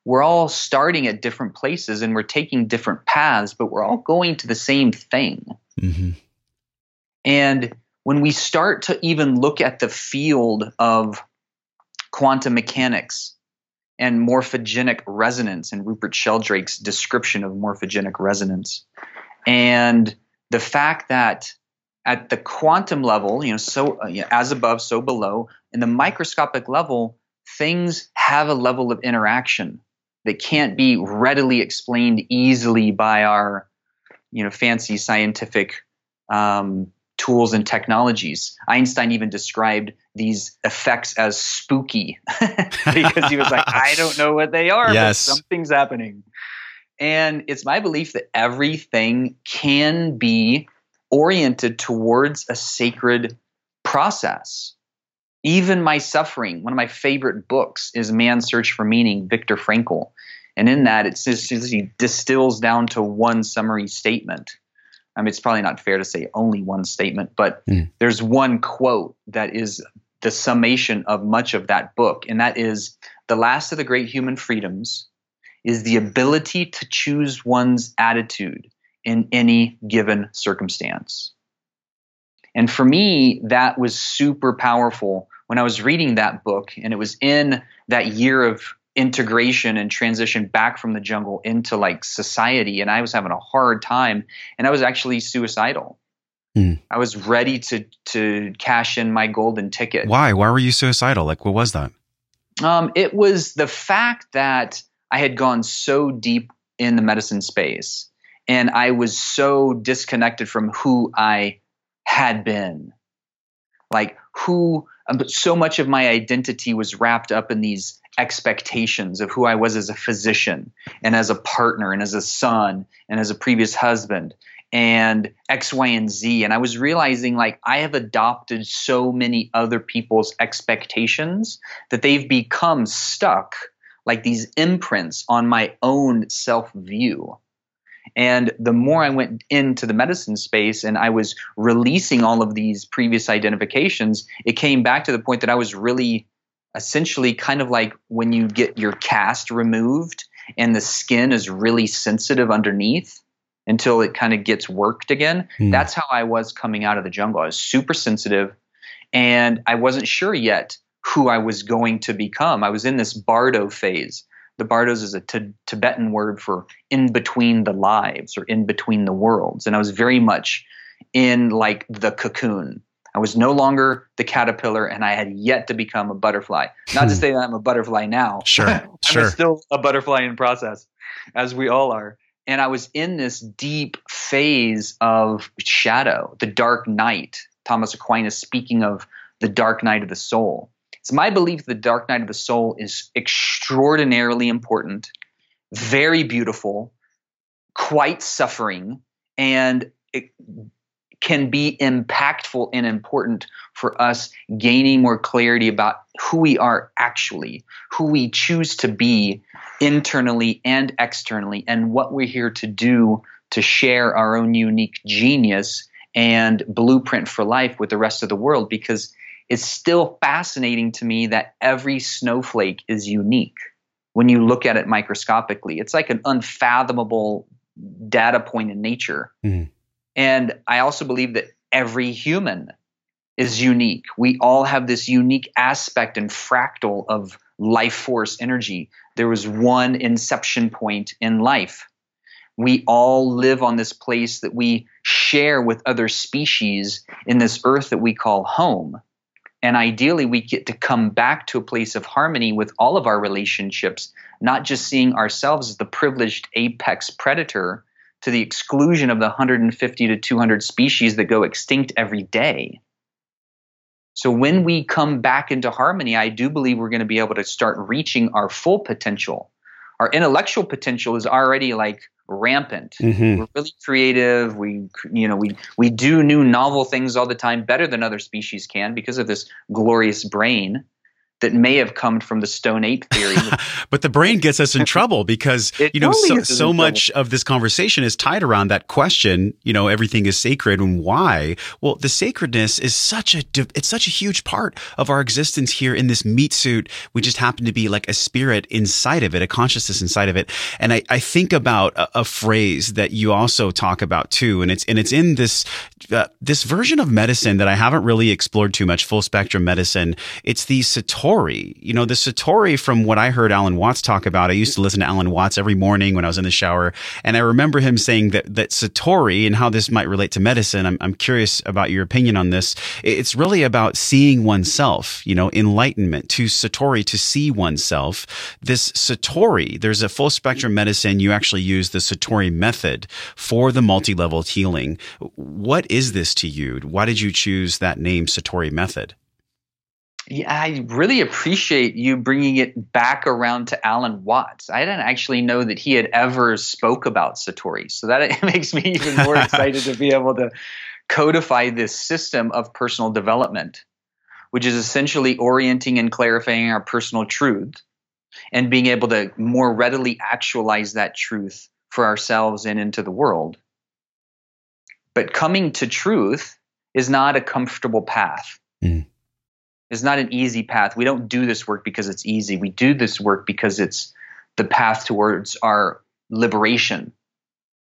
We're all starting at different places and we're taking different paths, but we're all going to the same thing. Mm-hmm. And when we start to even look at the field of quantum mechanics and morphogenic resonance and Rupert Sheldrake's description of morphogenic resonance. And the fact that at the quantum level, you know, so uh, as above, so below, in the microscopic level, things have a level of interaction that can't be readily explained easily by our, you know, fancy scientific um, tools and technologies. Einstein even described these effects as spooky because he was like, I don't know what they are, yes. but something's happening. And it's my belief that everything can be oriented towards a sacred process. Even my suffering, one of my favorite books is Man's Search for Meaning, Viktor Frankl. And in that, it just, he distills down to one summary statement I mean, it's probably not fair to say only one statement, but mm. there's one quote that is the summation of much of that book, and that is the last of the great human freedoms is the ability to choose one's attitude in any given circumstance. And for me, that was super powerful when I was reading that book, and it was in that year of integration and transition back from the jungle into like society and i was having a hard time and i was actually suicidal. Mm. i was ready to to cash in my golden ticket. Why? Why were you suicidal? Like what was that? Um, it was the fact that i had gone so deep in the medicine space and i was so disconnected from who i had been. Like who um, so much of my identity was wrapped up in these expectations of who I was as a physician and as a partner and as a son and as a previous husband and X, Y, and Z. And I was realizing like I have adopted so many other people's expectations that they've become stuck like these imprints on my own self view. And the more I went into the medicine space and I was releasing all of these previous identifications, it came back to the point that I was really essentially kind of like when you get your cast removed and the skin is really sensitive underneath until it kind of gets worked again. Mm. That's how I was coming out of the jungle. I was super sensitive and I wasn't sure yet who I was going to become. I was in this bardo phase. The bardos is a t- Tibetan word for in between the lives or in between the worlds. And I was very much in like the cocoon. I was no longer the caterpillar and I had yet to become a butterfly. Not to hmm. say that I'm a butterfly now. Sure. I'm sure. still a butterfly in process, as we all are. And I was in this deep phase of shadow, the dark night. Thomas Aquinas speaking of the dark night of the soul. It's my belief the dark night of the soul is extraordinarily important, very beautiful, quite suffering, and it can be impactful and important for us gaining more clarity about who we are actually, who we choose to be internally and externally, and what we're here to do to share our own unique genius and blueprint for life with the rest of the world because it's still fascinating to me that every snowflake is unique when you look at it microscopically. It's like an unfathomable data point in nature. Mm. And I also believe that every human is unique. We all have this unique aspect and fractal of life force energy. There was one inception point in life. We all live on this place that we share with other species in this earth that we call home. And ideally, we get to come back to a place of harmony with all of our relationships, not just seeing ourselves as the privileged apex predator to the exclusion of the 150 to 200 species that go extinct every day. So, when we come back into harmony, I do believe we're going to be able to start reaching our full potential. Our intellectual potential is already like rampant. Mm-hmm. We're really creative. We, you know, we we do new novel things all the time, better than other species can because of this glorious brain that may have come from the stone ape theory. but the brain gets us in trouble because you know totally so, so much of this conversation is tied around that question. You know, everything is sacred, and why? Well, the sacredness is such a it's such a huge part of our existence here in this meat suit. We just happen to be like a spirit inside of it, a consciousness inside of it. And I, I think about a, a phrase that you also talk about too, and it's and it's in this uh, this version of medicine that I haven't really explored too much, full spectrum medicine. It's the Satori. You know, the Satori from what I heard Alan Watts talk about. I used to listen to Alan Watts every morning when I was in the shower. And I remember him saying that, that Satori and how this might relate to medicine. I'm, I'm curious about your opinion on this. It's really about seeing oneself, you know, enlightenment to Satori, to see oneself. This Satori, there's a full spectrum medicine. You actually use the Satori method for the multi-level healing. What is this to you? Why did you choose that name, Satori Method? Yeah, I really appreciate you bringing it back around to Alan Watts. I didn't actually know that he had ever spoke about Satori, so that makes me even more excited to be able to codify this system of personal development, which is essentially orienting and clarifying our personal truth and being able to more readily actualize that truth for ourselves and into the world. But coming to truth is not a comfortable path. Mm. It's not an easy path. We don't do this work because it's easy. We do this work because it's the path towards our liberation,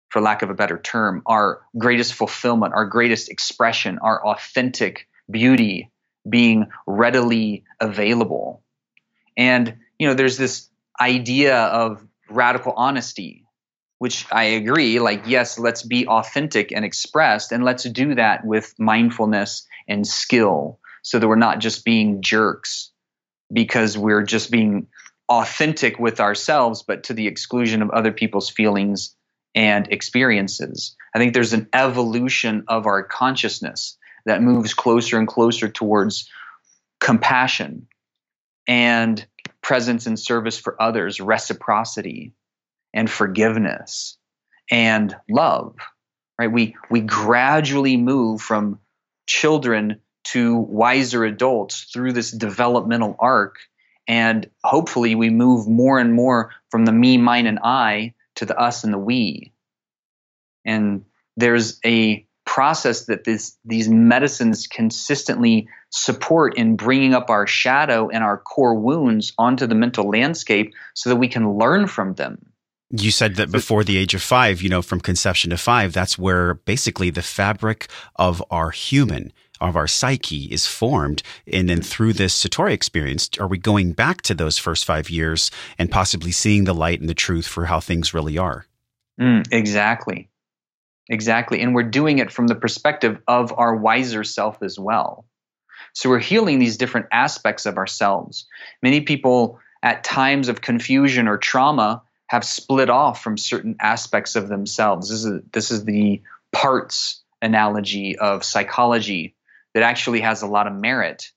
for lack of a better term, our greatest fulfillment, our greatest expression, our authentic beauty being readily available. And, you know, there's this idea of radical honesty which I agree, like, yes, let's be authentic and expressed, and let's do that with mindfulness and skill so that we're not just being jerks because we're just being authentic with ourselves, but to the exclusion of other people's feelings and experiences. I think there's an evolution of our consciousness that moves closer and closer towards compassion and presence and service for others, reciprocity and forgiveness and love right we we gradually move from children to wiser adults through this developmental arc. And hopefully we move more and more from the me mine and i to the us and the we. And there's a process that this, these medicines consistently support in bringing up our shadow and our core wounds onto the mental landscape so that we can learn from them. You said that before the age of five, you know, from conception to five, that's where basically the fabric of our human, of our psyche is formed. And then through this Satori experience, are we going back to those first five years and possibly seeing the light and the truth for how things really are? Mm, exactly. Exactly. And we're doing it from the perspective of our wiser self as well. So we're healing these different aspects of ourselves. Many people at times of confusion or trauma have split off from certain aspects of themselves. This is this is the parts analogy of psychology that actually has a lot of merit.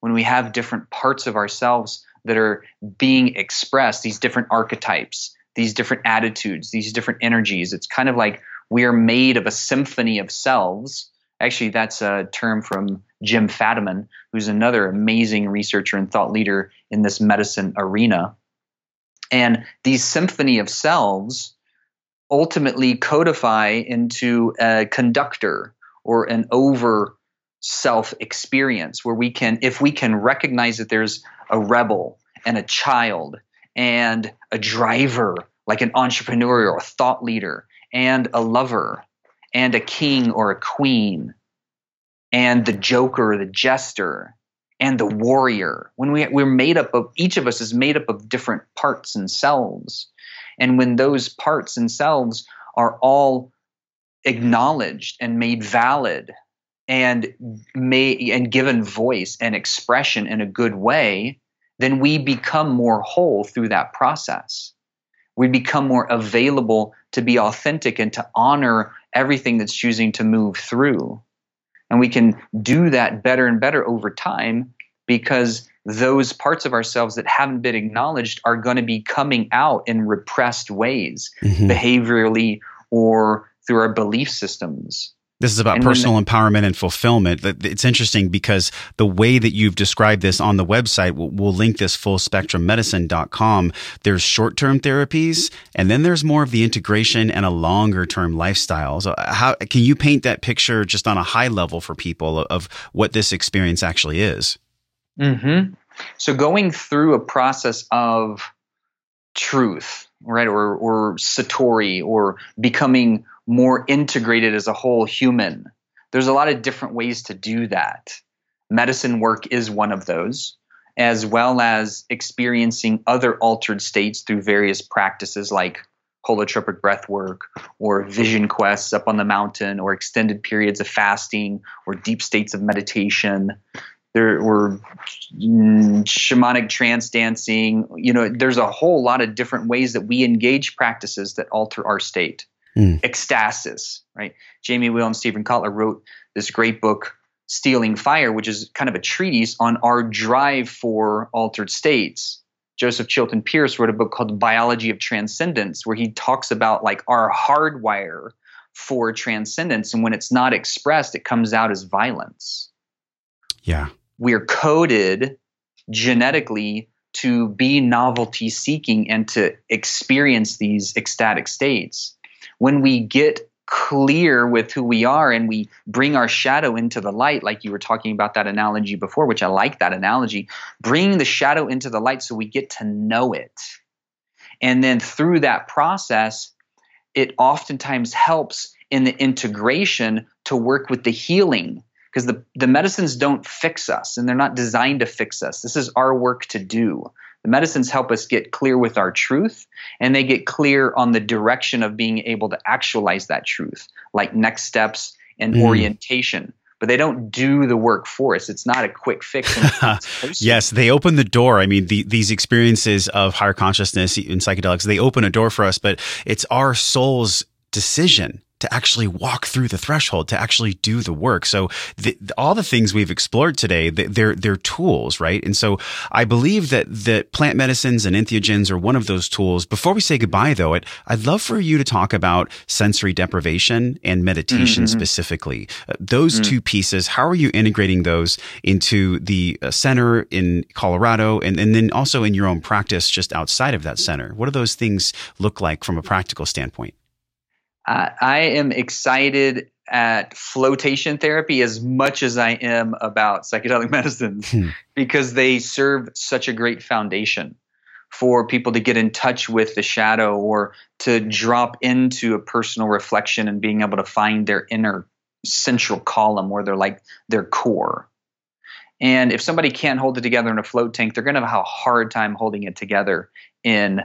When we have different parts of ourselves that are being expressed, these different archetypes, these different attitudes, these different energies, it's kind of like we are made of a symphony of selves. Actually, that's a term from Jim Fadiman, who's another amazing researcher and thought leader in this medicine arena. And these symphony of selves ultimately codify into a conductor or an over self experience where we can, if we can recognize that there's a rebel and a child and a driver, like an entrepreneur or a thought leader, and a lover and a king or a queen and the joker, or the jester, and the warrior. When we, we're made up of, each of us is made up of different parts and selves. And when those parts and selves are all acknowledged and made valid and may and given voice and expression in a good way, then we become more whole through that process. We become more available to be authentic and to honor everything that's choosing to move through. And we can do that better and better over time because those parts of ourselves that haven't been acknowledged are going to be coming out in repressed ways, mm-hmm. behaviorally or through our belief systems. This is about and personal empowerment and fulfillment. It's interesting because the way that you've described this on the website, we'll, we'll link this fullspectrummedicine.com. There's short term therapies, and then there's more of the integration and a longer term lifestyle. So, how can you paint that picture just on a high level for people of what this experience actually is? Mm-hmm. So, going through a process of truth, right, or, or Satori, or becoming more integrated as a whole human. There's a lot of different ways to do that. Medicine work is one of those, as well as experiencing other altered states through various practices like holotropic breath work or vision quests up on the mountain or extended periods of fasting or deep states of meditation there were mm, shamanic trance dancing you know there's a whole lot of different ways that we engage practices that alter our state mm. ecstasis, right? Jamie Wheal and Steven Kotler wrote this great book, Stealing Fire, which is kind of a treatise on our drive for altered states. Joseph Chilton Pearce wrote a book called Biology of Transcendence, where he talks about like our hardwire for transcendence. And when it's not expressed, it comes out as violence. Yeah. We're coded genetically to be novelty seeking and to experience these ecstatic states when we get clear with who we are and we bring our shadow into the light, like you were talking about that analogy before, which I like that analogy, bringing the shadow into the light so we get to know it. And then through that process, it oftentimes helps in the integration to work with the healing because the, the medicines don't fix us and they're not designed to fix us. This is our work to do. The medicines help us get clear with our truth and they get clear on the direction of being able to actualize that truth, like next steps and mm. orientation. But they don't do the work for us. It's not a quick fix. yes, they open the door. I mean, the, these experiences of higher consciousness in psychedelics, they open a door for us, but it's our soul's decision to actually walk through the threshold, to actually do the work. So the, all the things we've explored today, they're, they're tools, right? And so I believe that, that plant medicines and entheogens are one of those tools. Before we say goodbye though, it, I'd love for you to talk about sensory deprivation and meditation mm-hmm. specifically. Uh, those mm-hmm. two pieces, how are you integrating those into the uh, center in Colorado and, and then also in your own practice just outside of that center? What do those things look like from a practical standpoint? I am excited at flotation therapy as much as I am about psychedelic medicines hmm. because they serve such a great foundation for people to get in touch with the shadow or to drop into a personal reflection and being able to find their inner central column where they're like their core. And if somebody can't hold it together in a float tank, they're going to have a hard time holding it together in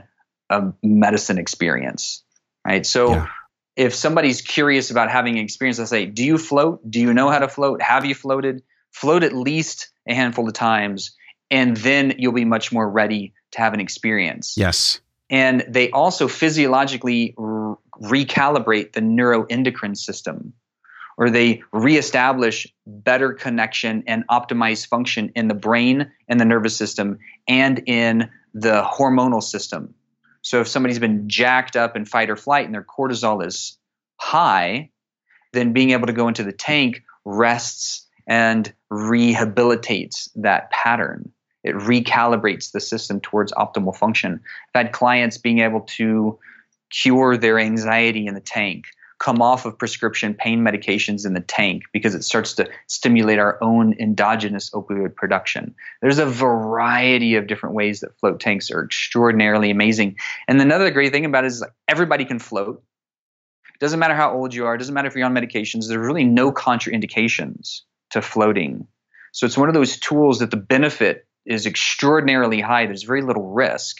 a medicine experience, right? So yeah. If somebody's curious about having an experience, I say, do you float? Do you know how to float? Have you floated? Float at least a handful of times, and then you'll be much more ready to have an experience. Yes. And they also physiologically recalibrate the neuroendocrine system or they reestablish better connection and optimize function in the brain and the nervous system and in the hormonal system. So if somebody's been jacked up in fight or flight and their cortisol is high, then being able to go into the tank rests and rehabilitates that pattern. It recalibrates the system towards optimal function. I've had clients being able to cure their anxiety in the tank, come off of prescription pain medications in the tank because it starts to stimulate our own endogenous opioid production. There's a variety of different ways that float tanks are extraordinarily amazing. And another great thing about it is like everybody can float. It doesn't matter how old you are, it doesn't matter if you're on medications, there's really no contraindications to floating. So it's one of those tools that the benefit is extraordinarily high. There's very little risk.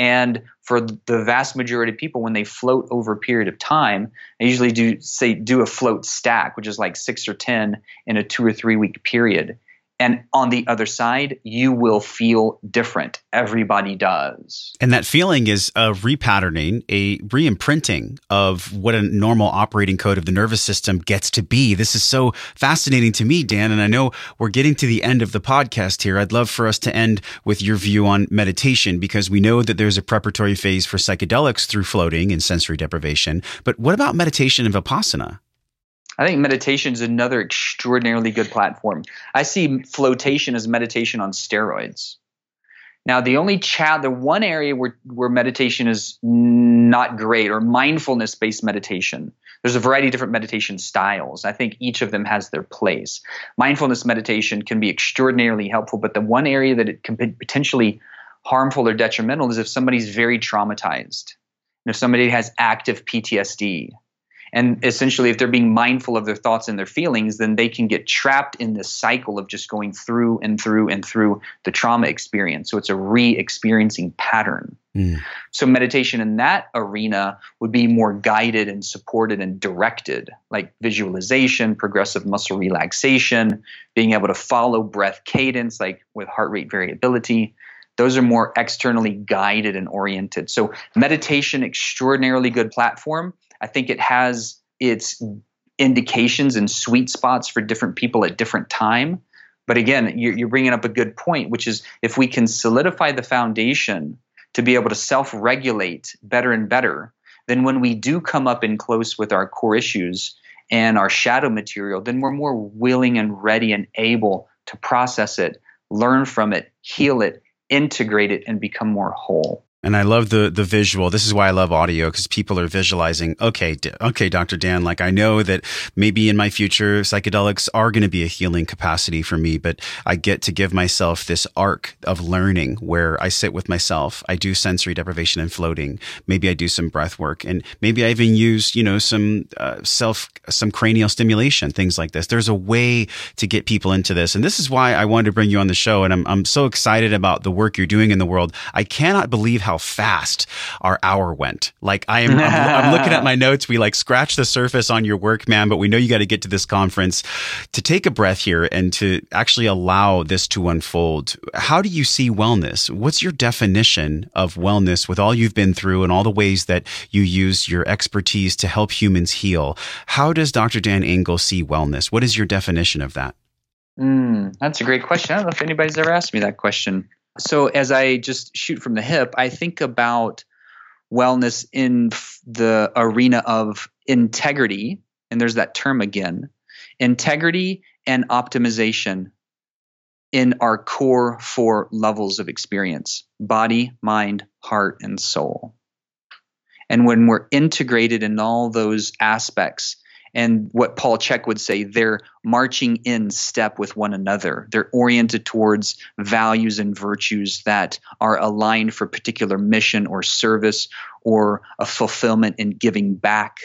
And for the vast majority of people, when they float over a period of time, they usually do say do a float stack, which is like six or ten in a two or three week period. And on the other side, you will feel different. Everybody does. And that feeling is a repatterning, a reimprinting of what a normal operating code of the nervous system gets to be. This is so fascinating to me, Dan. And I know we're getting to the end of the podcast here. I'd love for us to end with your view on meditation because we know that there's a preparatory phase for psychedelics through floating and sensory deprivation. But what about meditation and Vipassana? I think meditation is another extraordinarily good platform. I see flotation as meditation on steroids. Now, the only chat, the one area where, where meditation is not great, or mindfulness based meditation, there's a variety of different meditation styles. I think each of them has their place. Mindfulness meditation can be extraordinarily helpful, but the one area that it can be potentially harmful or detrimental is if somebody's very traumatized, and if somebody has active PTSD, and essentially, if they're being mindful of their thoughts and their feelings, then they can get trapped in this cycle of just going through and through and through the trauma experience. So it's a re experiencing pattern. Mm. So, meditation in that arena would be more guided and supported and directed, like visualization, progressive muscle relaxation, being able to follow breath cadence, like with heart rate variability. Those are more externally guided and oriented. So, meditation, extraordinarily good platform I think it has its indications and sweet spots for different people at different time. But again, you're, bringing up a good point, which is if we can solidify the foundation to be able to self-regulate better and better, then when we do come up in close with our core issues and our shadow material, then we're more willing and ready and able to process it, learn from it, heal it, integrate it, and become more whole. And I love the the visual. This is why I love audio because people are visualizing. Okay, okay, Dr. Dan. Like I know that maybe in my future psychedelics are going to be a healing capacity for me, but I get to give myself this arc of learning where I sit with myself. I do sensory deprivation and floating. Maybe I do some breath work, and maybe I even use you know some uh, self some cranial stimulation, things like this. There's a way to get people into this, and this is why I wanted to bring you on the show. And I'm I'm so excited about the work you're doing in the world. I cannot believe how how fast our hour went. Like I am, I'm, I'm looking at my notes. We like scratch the surface on your work, man, but we know you got to get to this conference to take a breath here and to actually allow this to unfold. How do you see wellness? What's your definition of wellness with all you've been through and all the ways that you use your expertise to help humans heal? How does Dr. Dan Engle see wellness? What is your definition of that? Mm, that's a great question. I don't know if anybody's ever asked me that question. So as I just shoot from the hip, I think about wellness in the arena of integrity, and there's that term again integrity and optimization in our core four levels of experience body, mind, heart, and soul. And when we're integrated in all those aspects, and what Paul Chek would say, they're marching in step with one another. They're oriented towards values and virtues that are aligned for a particular mission or service or a fulfillment in giving back.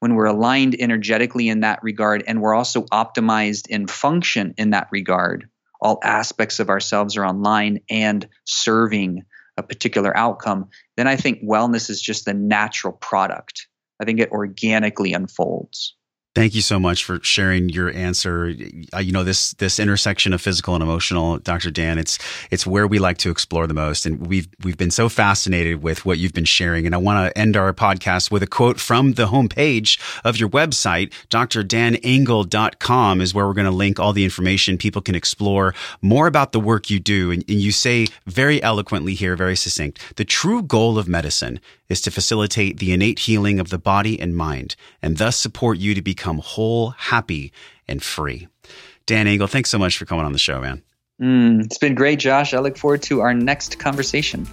when we're aligned energetically in that regard and we're also optimized in function in that regard, all aspects of ourselves are online and serving a particular outcome, then I think wellness is just the natural product. I think it organically unfolds. Thank you so much for sharing your answer. Uh, you know this this intersection of physical and emotional, Dr. Dan. It's it's where we like to explore the most, and we've we've been so fascinated with what you've been sharing. And I want to end our podcast with a quote from the homepage of your website, drdanengle.com, is where we're going to link all the information people can explore more about the work you do. And, and you say very eloquently here, very succinct, the true goal of medicine is to facilitate the innate healing of the body and mind, and thus support you to become whole, happy, and free. Dan Engle, thanks so much for coming on the show, man. Mm, it's been great, Josh. I look forward to our next conversation.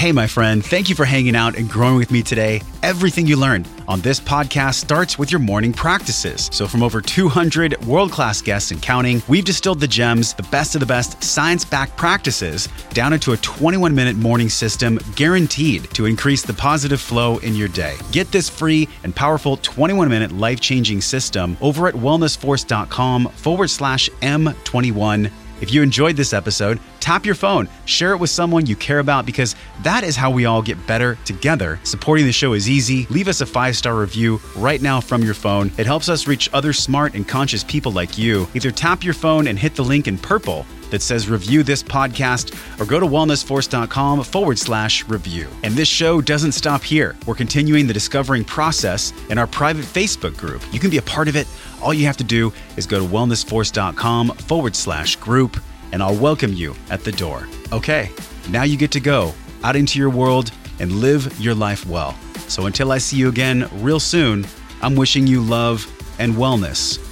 Hey, my friend, thank you for hanging out and growing with me today. Everything you learned on this podcast starts with your morning practices. So, from over 200 world class guests and counting, we've distilled the gems, the best of the best science backed practices, down into a 21 minute morning system guaranteed to increase the positive flow in your day. Get this free and powerful 21 minute life changing system over at wellnessforce.com forward slash M21 if you enjoyed this episode, tap your phone, share it with someone you care about because that is how we all get better together. Supporting the show is easy. Leave us a five star review right now from your phone. It helps us reach other smart and conscious people like you. Either tap your phone and hit the link in purple that says review this podcast or go to wellnessforce.com forward slash review. And this show doesn't stop here. We're continuing the discovering process in our private Facebook group. You can be a part of it. All you have to do is go to wellnessforce.com forward slash group and I'll welcome you at the door. Okay, now you get to go out into your world and live your life well. So until I see you again real soon, I'm wishing you love and wellness